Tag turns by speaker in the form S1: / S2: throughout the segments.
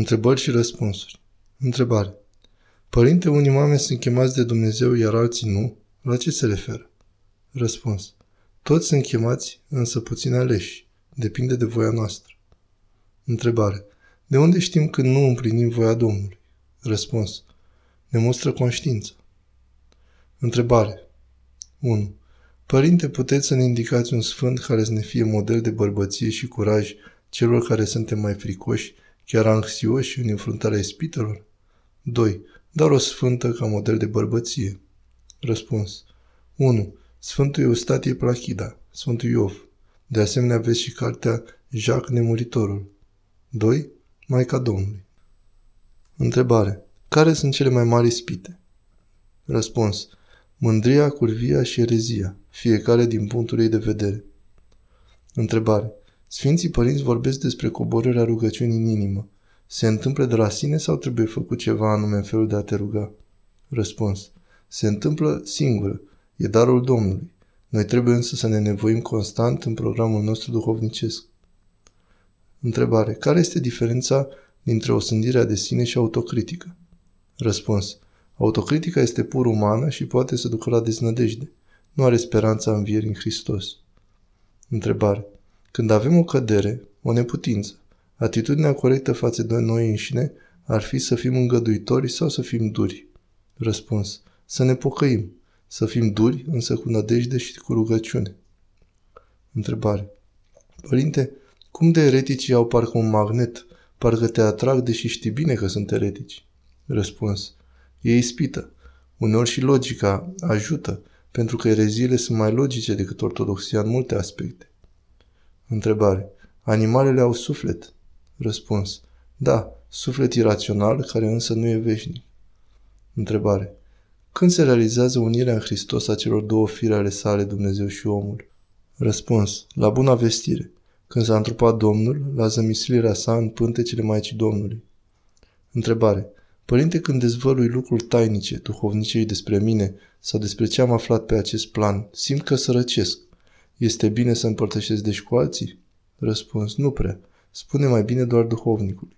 S1: Întrebări și răspunsuri. Întrebare. Părinte, unii oameni sunt chemați de Dumnezeu, iar alții nu. La ce se referă? Răspuns. Toți sunt chemați, însă puțin aleși. Depinde de voia noastră. Întrebare. De unde știm când nu împlinim voia Domnului? Răspuns. Ne mostră conștiința. Întrebare. 1. Părinte, puteți să ne indicați un sfânt care să ne fie model de bărbăție și curaj celor care suntem mai fricoși, chiar anxioși în înfruntarea ispitelor? 2. Dar o sfântă ca model de bărbăție. Răspuns. 1. Sfântul Eustatie Plachida, Sfântul Iov. De asemenea aveți și cartea Jacques Nemuritorul. 2. Maica Domnului. Întrebare. Care sunt cele mai mari ispite? Răspuns. Mândria, curvia și erezia, fiecare din punctul ei de vedere. Întrebare. Sfinții părinți vorbesc despre coborârea rugăciunii în inimă. Se întâmplă de la sine sau trebuie făcut ceva anume în felul de a te ruga? Răspuns. Se întâmplă singură. E darul Domnului. Noi trebuie însă să ne nevoim constant în programul nostru duhovnicesc. Întrebare. Care este diferența dintre o sândire de sine și autocritică? Răspuns. Autocritica este pur umană și poate să ducă la deznădejde. Nu are speranța învierii în Hristos. Întrebare. Când avem o cădere, o neputință, atitudinea corectă față de noi înșine ar fi să fim îngăduitori sau să fim duri? Răspuns. Să ne pocăim. Să fim duri, însă cu nădejde și cu rugăciune. Întrebare. Părinte, cum de ereticii au parcă un magnet, parcă te atrag, deși știi bine că sunt eretici? Răspuns. E ispită. Uneori și logica ajută, pentru că ereziile sunt mai logice decât ortodoxia în multe aspecte. Întrebare. Animalele au suflet? Răspuns. Da, suflet irațional, care însă nu e veșnic. Întrebare. Când se realizează unirea în Hristos a celor două fire ale sale, Dumnezeu și omul? Răspuns. La buna vestire. Când s-a întrupat Domnul, la zămislirea sa în pântecele Maicii Domnului. Întrebare. Părinte, când dezvălui lucruri tainice, duhovnicei despre mine sau despre ce am aflat pe acest plan, simt că sărăcesc. Este bine să împărtășesc deci cu alții? Răspuns, nu prea. Spune mai bine doar duhovnicului.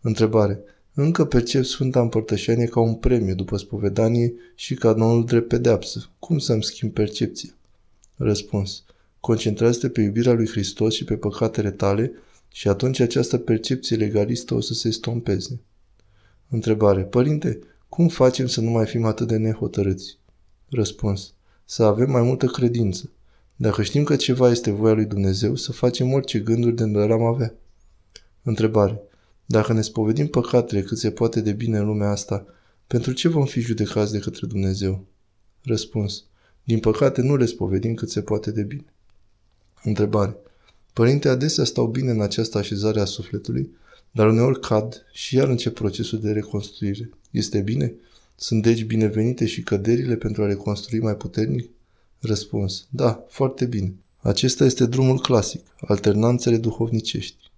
S1: Întrebare. Încă percep Sfânta Împărtășanie ca un premiu după spovedanie și ca canonul drept pedeapsă. Cum să-mi schimb percepția? Răspuns. Concentrează-te pe iubirea lui Hristos și pe păcatele tale și atunci această percepție legalistă o să se stompeze. Întrebare. Părinte, cum facem să nu mai fim atât de nehotărâți? Răspuns. Să avem mai multă credință. Dacă știm că ceva este voia lui Dumnezeu, să facem orice gânduri de noi am avea. Întrebare. Dacă ne spovedim păcatele cât se poate de bine în lumea asta, pentru ce vom fi judecați de către Dumnezeu? Răspuns. Din păcate nu le spovedim cât se poate de bine. Întrebare. Părinte, adesea stau bine în această așezare a sufletului, dar uneori cad și iar încep procesul de reconstruire. Este bine? Sunt deci binevenite și căderile pentru a reconstrui mai puternic? Răspuns. Da, foarte bine. Acesta este drumul clasic, alternanțele duhovnicești.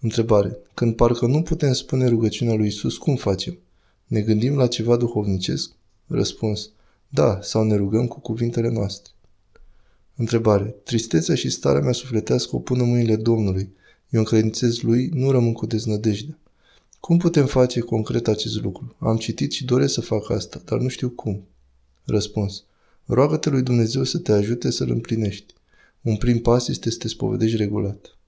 S1: Întrebare. Când parcă nu putem spune rugăciunea lui Isus, cum facem? Ne gândim la ceva duhovnicesc? Răspuns. Da, sau ne rugăm cu cuvintele noastre. Întrebare. Tristețea și starea mea sufletească o pun în mâinile Domnului – eu încredințez lui, nu rămân cu deznădejde. Cum putem face concret acest lucru? Am citit și doresc să fac asta, dar nu știu cum. Răspuns. Roagă-te lui Dumnezeu să te ajute să-l împlinești. Un prim pas este să te spovedești regulat.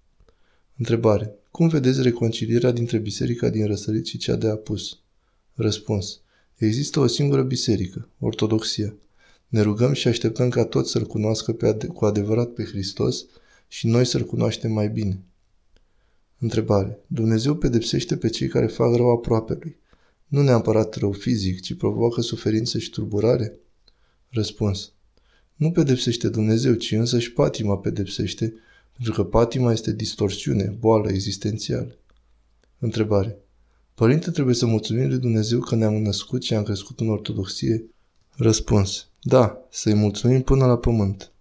S1: Întrebare. Cum vedeți reconcilierea dintre biserica din răsărit și cea de apus? Răspuns. Există o singură biserică, ortodoxia. Ne rugăm și așteptăm ca toți să-L cunoască pe ade- cu adevărat pe Hristos și noi să-L cunoaștem mai bine. Întrebare. Dumnezeu pedepsește pe cei care fac rău aproapelui. Nu neapărat rău fizic, ci provoacă suferință și turburare? Răspuns. Nu pedepsește Dumnezeu, ci însă și patima pedepsește, pentru că patima este distorsiune, boală existențială. Întrebare. Părinte, trebuie să mulțumim lui Dumnezeu că ne-am născut și am crescut în ortodoxie? Răspuns. Da, să-i mulțumim până la pământ.